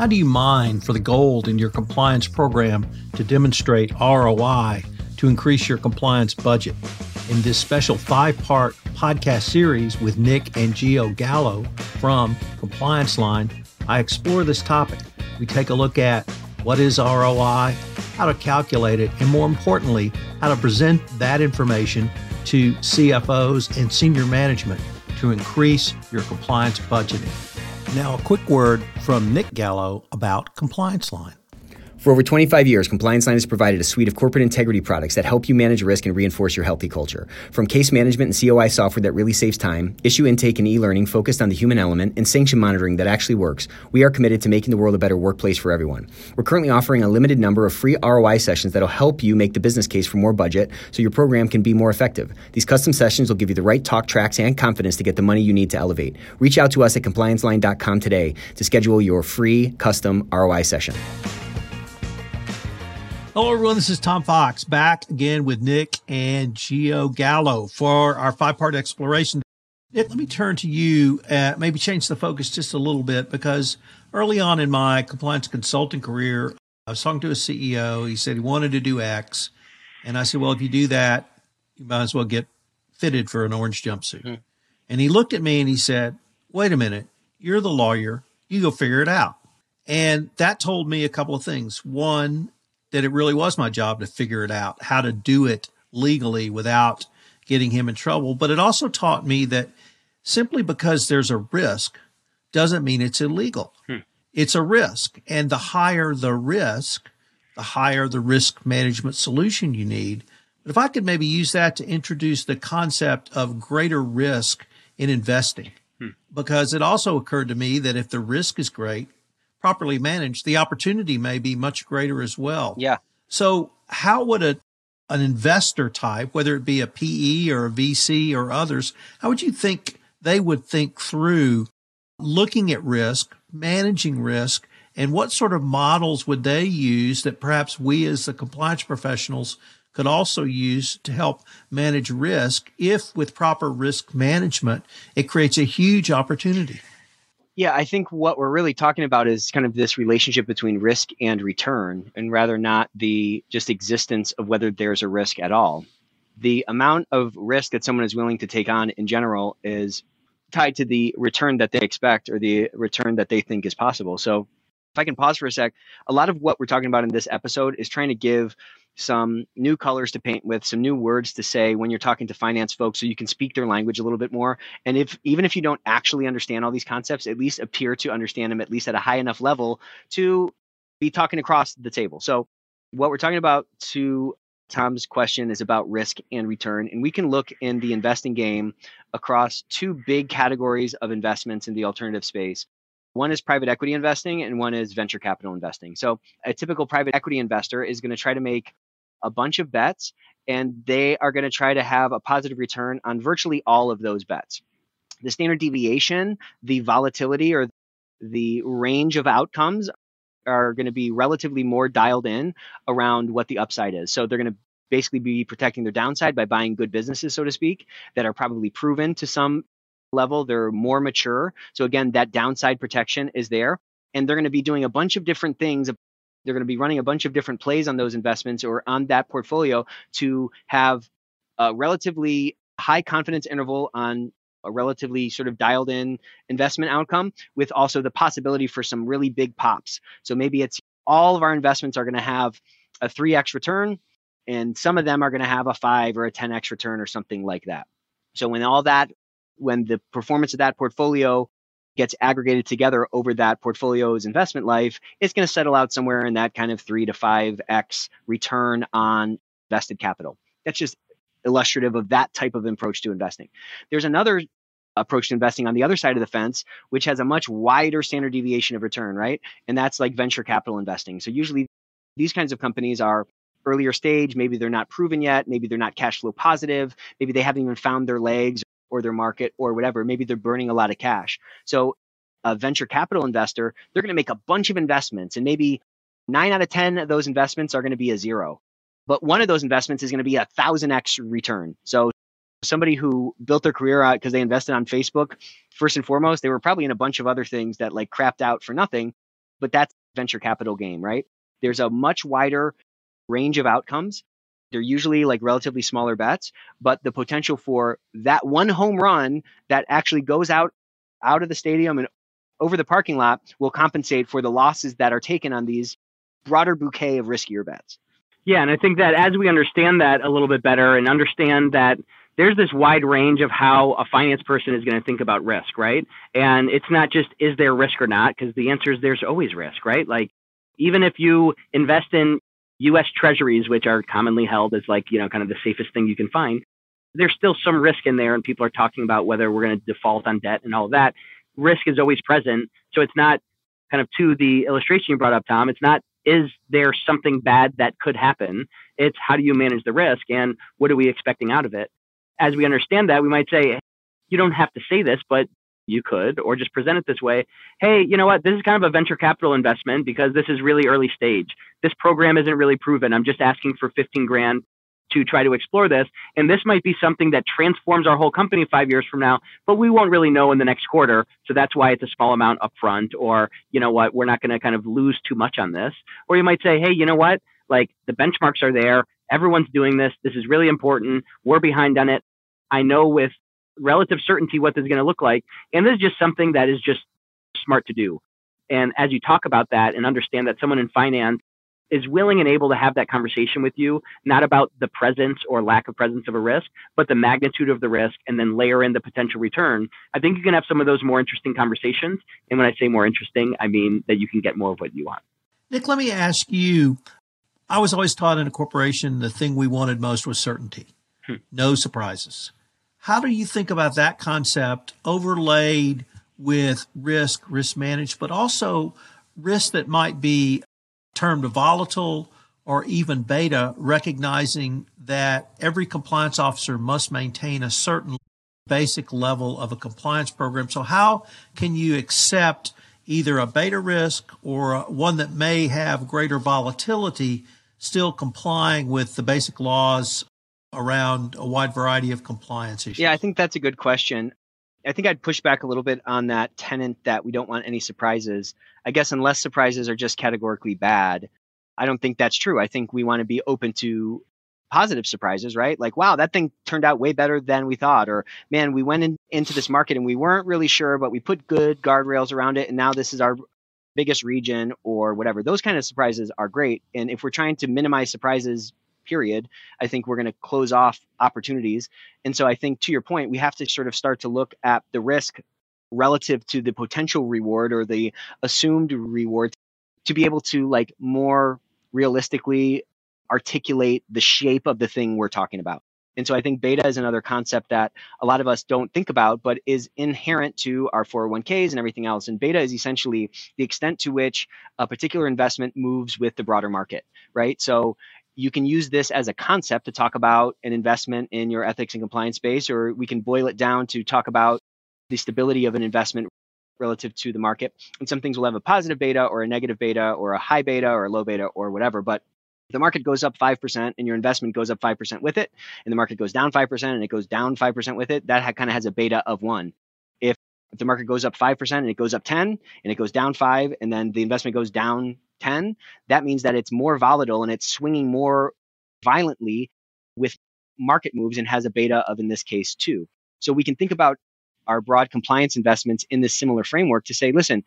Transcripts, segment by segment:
How do you mine for the gold in your compliance program to demonstrate ROI to increase your compliance budget? In this special five part podcast series with Nick and Gio Gallo from Compliance Line, I explore this topic. We take a look at what is ROI, how to calculate it, and more importantly, how to present that information to CFOs and senior management to increase your compliance budgeting. Now, a quick word from Nick Gallo about Compliance Line. For over 25 years, Compliance Line has provided a suite of corporate integrity products that help you manage risk and reinforce your healthy culture. From case management and COI software that really saves time, issue intake and e-learning focused on the human element, and sanction monitoring that actually works, we are committed to making the world a better workplace for everyone. We're currently offering a limited number of free ROI sessions that'll help you make the business case for more budget so your program can be more effective. These custom sessions will give you the right talk tracks and confidence to get the money you need to elevate. Reach out to us at complianceline.com today to schedule your free custom ROI session. Hello, everyone. This is Tom Fox back again with Nick and Gio Gallo for our five part exploration. Nick, let me turn to you, uh, maybe change the focus just a little bit because early on in my compliance consulting career, I was talking to a CEO. He said he wanted to do X. And I said, well, if you do that, you might as well get fitted for an orange jumpsuit. Mm-hmm. And he looked at me and he said, wait a minute, you're the lawyer. You go figure it out. And that told me a couple of things. One, that it really was my job to figure it out, how to do it legally without getting him in trouble. But it also taught me that simply because there's a risk doesn't mean it's illegal. Hmm. It's a risk. And the higher the risk, the higher the risk management solution you need. But if I could maybe use that to introduce the concept of greater risk in investing, hmm. because it also occurred to me that if the risk is great, properly managed, the opportunity may be much greater as well. Yeah. So how would a an investor type, whether it be a PE or a VC or others, how would you think they would think through looking at risk, managing risk, and what sort of models would they use that perhaps we as the compliance professionals could also use to help manage risk if with proper risk management, it creates a huge opportunity? Yeah, I think what we're really talking about is kind of this relationship between risk and return, and rather not the just existence of whether there's a risk at all. The amount of risk that someone is willing to take on in general is tied to the return that they expect or the return that they think is possible. So, if I can pause for a sec, a lot of what we're talking about in this episode is trying to give some new colors to paint with, some new words to say when you're talking to finance folks so you can speak their language a little bit more. And if even if you don't actually understand all these concepts, at least appear to understand them at least at a high enough level to be talking across the table. So what we're talking about to Tom's question is about risk and return. And we can look in the investing game across two big categories of investments in the alternative space. One is private equity investing and one is venture capital investing. So, a typical private equity investor is going to try to make a bunch of bets and they are going to try to have a positive return on virtually all of those bets. The standard deviation, the volatility, or the range of outcomes are going to be relatively more dialed in around what the upside is. So, they're going to basically be protecting their downside by buying good businesses, so to speak, that are probably proven to some level. They're more mature. So again, that downside protection is there. And they're going to be doing a bunch of different things. They're going to be running a bunch of different plays on those investments or on that portfolio to have a relatively high confidence interval on a relatively sort of dialed in investment outcome with also the possibility for some really big pops. So maybe it's all of our investments are going to have a 3x return and some of them are going to have a 5 or a 10x return or something like that. So when all that when the performance of that portfolio gets aggregated together over that portfolio's investment life, it's going to settle out somewhere in that kind of three to five X return on invested capital. That's just illustrative of that type of approach to investing. There's another approach to investing on the other side of the fence, which has a much wider standard deviation of return, right? And that's like venture capital investing. So usually these kinds of companies are earlier stage, maybe they're not proven yet, maybe they're not cash flow positive, maybe they haven't even found their legs or their market or whatever. Maybe they're burning a lot of cash. So a venture capital investor, they're going to make a bunch of investments and maybe nine out of 10 of those investments are going to be a zero. But one of those investments is going to be a thousand X return. So somebody who built their career out because they invested on Facebook, first and foremost, they were probably in a bunch of other things that like crapped out for nothing. but that's venture capital game, right? There's a much wider range of outcomes. They're usually like relatively smaller bets, but the potential for that one home run that actually goes out out of the stadium and over the parking lot will compensate for the losses that are taken on these broader bouquet of riskier bets. Yeah, and I think that as we understand that a little bit better and understand that there's this wide range of how a finance person is going to think about risk, right? And it's not just is there risk or not, because the answer is there's always risk, right? Like even if you invest in US treasuries, which are commonly held as like, you know, kind of the safest thing you can find, there's still some risk in there. And people are talking about whether we're going to default on debt and all of that. Risk is always present. So it's not kind of to the illustration you brought up, Tom, it's not is there something bad that could happen? It's how do you manage the risk and what are we expecting out of it? As we understand that, we might say, you don't have to say this, but you could, or just present it this way. Hey, you know what? This is kind of a venture capital investment because this is really early stage. This program isn't really proven. I'm just asking for 15 grand to try to explore this. And this might be something that transforms our whole company five years from now, but we won't really know in the next quarter. So that's why it's a small amount upfront, or, you know what, we're not going to kind of lose too much on this. Or you might say, hey, you know what, like the benchmarks are there. Everyone's doing this. This is really important. We're behind on it. I know with relative certainty what this is going to look like. And this is just something that is just smart to do. And as you talk about that and understand that someone in finance is willing and able to have that conversation with you, not about the presence or lack of presence of a risk, but the magnitude of the risk, and then layer in the potential return. I think you can have some of those more interesting conversations. And when I say more interesting, I mean that you can get more of what you want. Nick, let me ask you I was always taught in a corporation the thing we wanted most was certainty, hmm. no surprises. How do you think about that concept overlaid with risk, risk managed, but also risk that might be termed volatile or even beta, recognizing that every compliance officer must maintain a certain basic level of a compliance program. So how can you accept either a beta risk or one that may have greater volatility, still complying with the basic laws around a wide variety of compliance issues? Yeah, I think that's a good question. I think I'd push back a little bit on that tenant that we don't want any surprises. I guess unless surprises are just categorically bad, I don't think that's true. I think we want to be open to positive surprises, right? Like, wow, that thing turned out way better than we thought. Or, man, we went in, into this market and we weren't really sure, but we put good guardrails around it. And now this is our biggest region or whatever. Those kind of surprises are great. And if we're trying to minimize surprises period, I think we're going to close off opportunities. And so I think to your point, we have to sort of start to look at the risk relative to the potential reward or the assumed reward to be able to like more realistically articulate the shape of the thing we're talking about. And so I think beta is another concept that a lot of us don't think about, but is inherent to our 401ks and everything else. And beta is essentially the extent to which a particular investment moves with the broader market, right? So you can use this as a concept to talk about an investment in your ethics and compliance space, or we can boil it down to talk about the stability of an investment relative to the market. And some things will have a positive beta or a negative beta or a high beta or a low beta or whatever. But the market goes up 5% and your investment goes up 5% with it, and the market goes down 5% and it goes down 5% with it, that kind of has a beta of one. If, the market goes up 5% and it goes up 10 and it goes down 5 and then the investment goes down 10, that means that it's more volatile and it's swinging more violently with market moves and has a beta of, in this case, two. So we can think about our broad compliance investments in this similar framework to say, listen,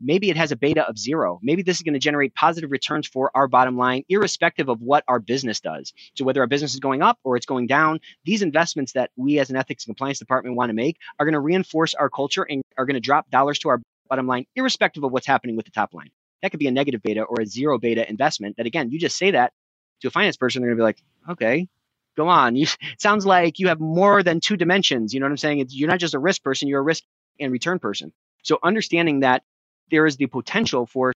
maybe it has a beta of zero. Maybe this is going to generate positive returns for our bottom line, irrespective of what our business does. So, whether our business is going up or it's going down, these investments that we as an ethics and compliance department want to make are going to reinforce our culture and are going to drop dollars to our bottom line, irrespective of what's happening with the top line. That could be a negative beta or a zero beta investment. That again, you just say that to a finance person, they're gonna be like, okay, go on. You sounds like you have more than two dimensions. You know what I'm saying? It's, you're not just a risk person, you're a risk and return person. So understanding that there is the potential for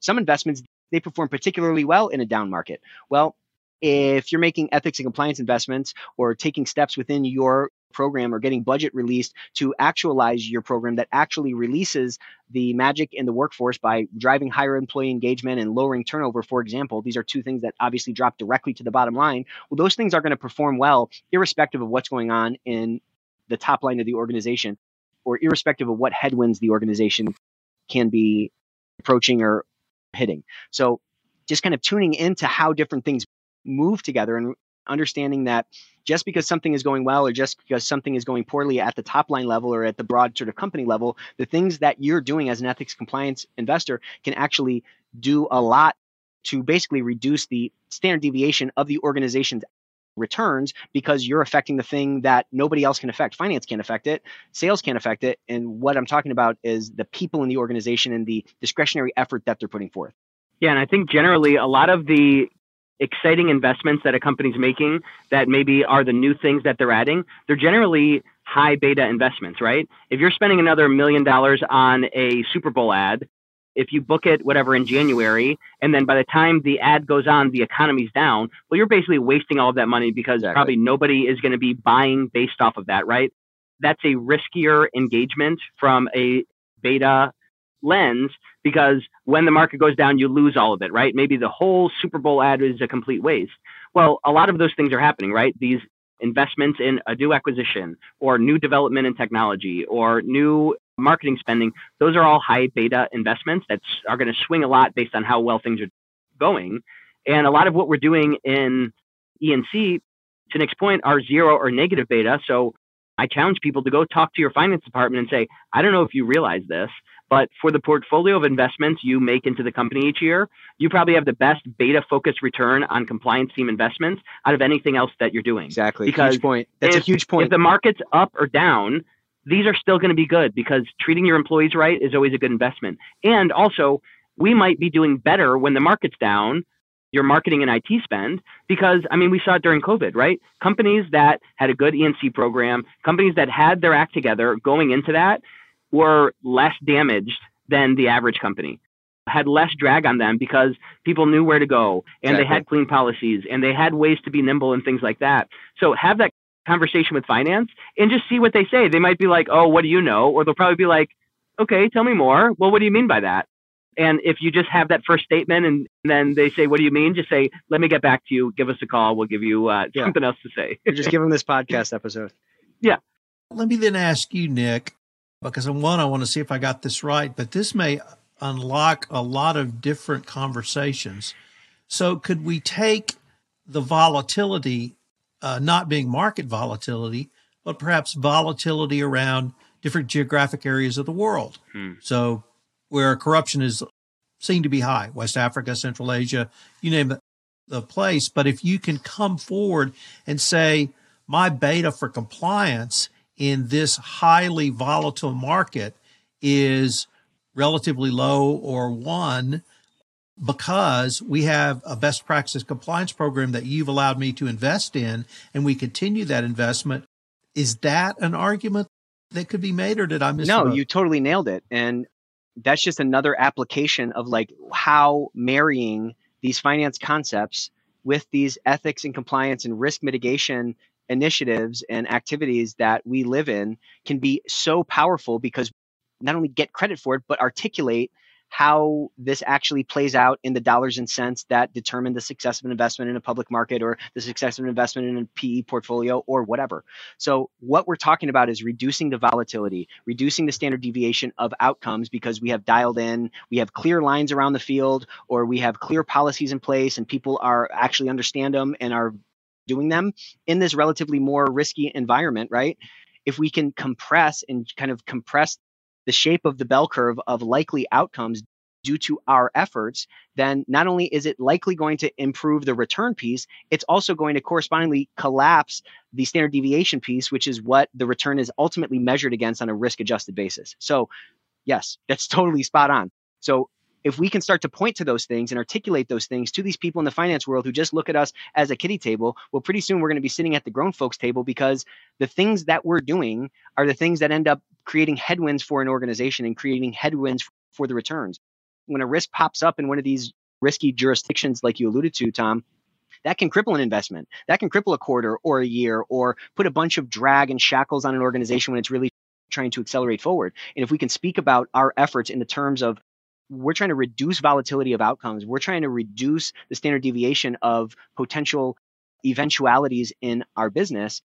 some investments they perform particularly well in a down market. Well, if you're making ethics and compliance investments or taking steps within your program or getting budget released to actualize your program that actually releases the magic in the workforce by driving higher employee engagement and lowering turnover, for example. These are two things that obviously drop directly to the bottom line. Well, those things are going to perform well, irrespective of what's going on in the top line of the organization or irrespective of what headwinds the organization can be approaching or hitting. So just kind of tuning into how different things move together and understanding that just because something is going well or just because something is going poorly at the top line level or at the broad sort of company level, the things that you're doing as an ethics compliance investor can actually do a lot to basically reduce the standard deviation of the organization's returns because you're affecting the thing that nobody else can affect. Finance can't affect it, sales can't affect it. And what I'm talking about is the people in the organization and the discretionary effort that they're putting forth. Yeah, and I think generally a lot of the exciting investments that a company's making that maybe are the new things that they're adding, they're generally high beta investments, right? If you're spending another million dollars on a Super Bowl ad, if you book it whatever in January, and then by the time the ad goes on, the economy's down, well, you're basically wasting all of that money because exactly. probably nobody is going to be buying based off of that, right? That's a riskier engagement from a beta lens because when the market goes down, you lose all of it, right? Maybe the whole Super Bowl ad is a complete waste. Well, a lot of those things are happening, right? These investments in a new acquisition or new development in technology or new marketing spending, those are all high beta investments that are going to swing a lot based on how well things are going. And a lot of what we're doing in E&C, to Nick's point, are zero or negative beta. So I challenge people to go talk to your finance department and say, I don't know if you realize this, but for the portfolio of investments you make into the company each year, you probably have the best beta focused return on compliance team investments out of anything else that you're doing. Exactly. Because huge point. That's if, a huge point. If the market's up or down, these are still going to be good because treating your employees right is always a good investment. And also, we might be doing better when the market's down, your marketing and IT spend, because I mean, we saw it during COVID, right? Companies that had a good E&C program, companies that had their act together going into that were less damaged than the average company had less drag on them because people knew where to go and exactly. they had clean policies and they had ways to be nimble and things like that. So have that conversation with finance and just see what they say. They might be like, "Oh, what do you know?" or they'll probably be like, "Okay, tell me more." Well, what do you mean by that? And if you just have that first statement and then they say, "What do you mean?" Just say, "Let me get back to you. Give us a call. We'll give you uh, yeah. something else to say." just give them this podcast episode. Yeah. Let me then ask you, Nick, because one, I want to see if I got this right, but this may unlock a lot of different conversations. So, could we take the volatility uh, not being market volatility, but perhaps volatility around different geographic areas of the world? Hmm. So, where corruption is seen to be high, West Africa, Central Asia, you name the, the place. But if you can come forward and say, my beta for compliance in this highly volatile market is relatively low or one because we have a best practice compliance program that you've allowed me to invest in and we continue that investment. Is that an argument that could be made or did I miss No, you totally nailed it. And that's just another application of like how marrying these finance concepts with these ethics and compliance and risk mitigation initiatives and activities that we live in can be so powerful because not only get credit for it, but articulate how this actually plays out in the dollars and cents that determine the success of an investment in a public market or the success of an investment in a PE portfolio or whatever. So, what we're talking about is reducing the volatility, reducing the standard deviation of outcomes because we have dialed in, we have clear lines around the field, or we have clear policies in place and people are actually understand them and are doing them in this relatively more risky environment, right? If we can compress and kind of compress the shape of the bell curve of likely outcomes due to our efforts, then not only is it likely going to improve the return piece, it's also going to correspondingly collapse the standard deviation piece, which is what the return is ultimately measured against on a risk adjusted basis. So, yes, that's totally spot on. So, if we can start to point to those things and articulate those things to these people in the finance world who just look at us as a kiddie table, well, pretty soon we're going to be sitting at the grown folks table because the things that we're doing are the things that end up creating headwinds for an organization and creating headwinds for the returns. When a risk pops up in one of these risky jurisdictions, like you alluded to, Tom, that can cripple an investment. That can cripple a quarter or a year or put a bunch of drag and shackles on an organization when it's really trying to accelerate forward. And if we can speak about our efforts in the terms of we're trying to reduce volatility of outcomes. We're trying to reduce the standard deviation of potential eventualities in our business.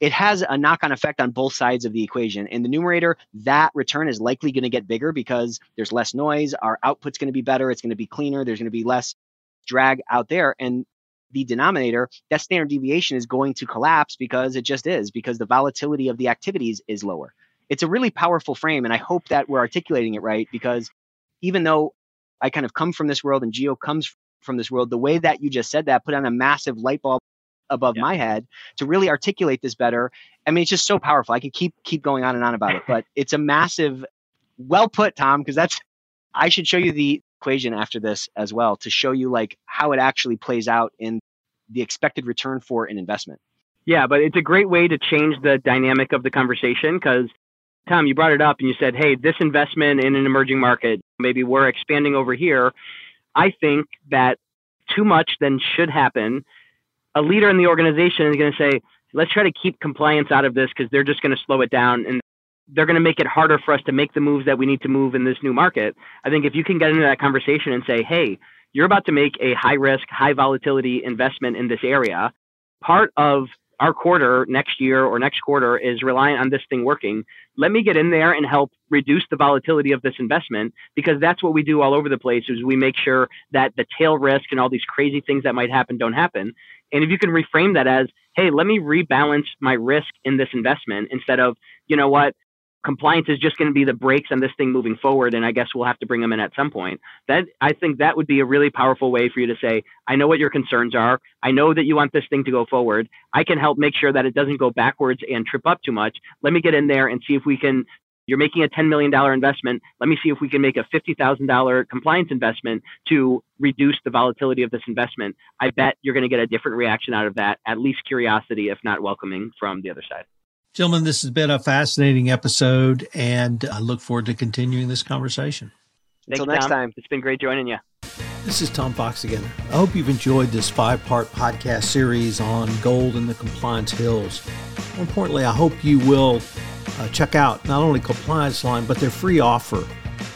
it has a knock on effect on both sides of the equation. In the numerator, that return is likely going to get bigger because there's less noise. Our output's going to be better. It's going to be cleaner. There's going to be less drag out there. And the denominator, that standard deviation is going to collapse because it just is, because the volatility of the activities is lower. It's a really powerful frame. And I hope that we're articulating it right because even though I kind of come from this world and Gio comes from this world, the way that you just said that put on a massive light bulb above yeah. my head to really articulate this better. I mean, it's just so powerful. I could keep keep going on and on about it, but it's a massive, well put, Tom, because that's I should show you the equation after this as well to show you like how it actually plays out in the expected return for an investment. Yeah, but it's a great way to change the dynamic of the conversation because Tom, you brought it up and you said, hey, this investment in an emerging market, maybe we're expanding over here. I think that too much then should happen a leader in the organization is going to say, let's try to keep compliance out of this because they're just going to slow it down and they're going to make it harder for us to make the moves that we need to move in this new market. I think if you can get into that conversation and say, hey, you're about to make a high risk, high volatility investment in this area, part of our quarter next year or next quarter is reliant on this thing working. Let me get in there and help reduce the volatility of this investment because that's what we do all over the place is we make sure that the tail risk and all these crazy things that might happen don't happen. And if you can reframe that as, hey, let me rebalance my risk in this investment instead of, you know what, compliance is just going to be the brakes on this thing moving forward and i guess we'll have to bring them in at some point that i think that would be a really powerful way for you to say i know what your concerns are i know that you want this thing to go forward i can help make sure that it doesn't go backwards and trip up too much let me get in there and see if we can you're making a $10 million investment. Let me see if we can make a $50,000 compliance investment to reduce the volatility of this investment. I bet you're going to get a different reaction out of that, at least curiosity, if not welcoming from the other side. Gentlemen, this has been a fascinating episode, and I look forward to continuing this conversation. Until next Tom. time. It's been great joining you. This is Tom Fox again. I hope you've enjoyed this five part podcast series on gold in the compliance hills. More importantly, I hope you will uh, check out not only Compliance Line, but their free offer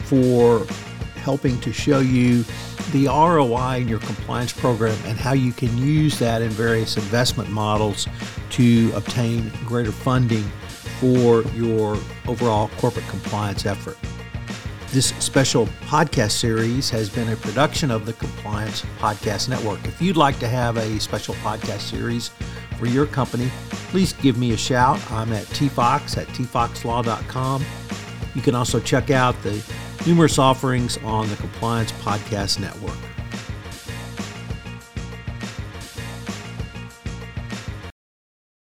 for helping to show you the ROI in your compliance program and how you can use that in various investment models to obtain greater funding for your overall corporate compliance effort. This special podcast series has been a production of the Compliance Podcast Network. If you'd like to have a special podcast series for your company, please give me a shout. I'm at tfox at tfoxlaw.com. You can also check out the numerous offerings on the Compliance Podcast Network.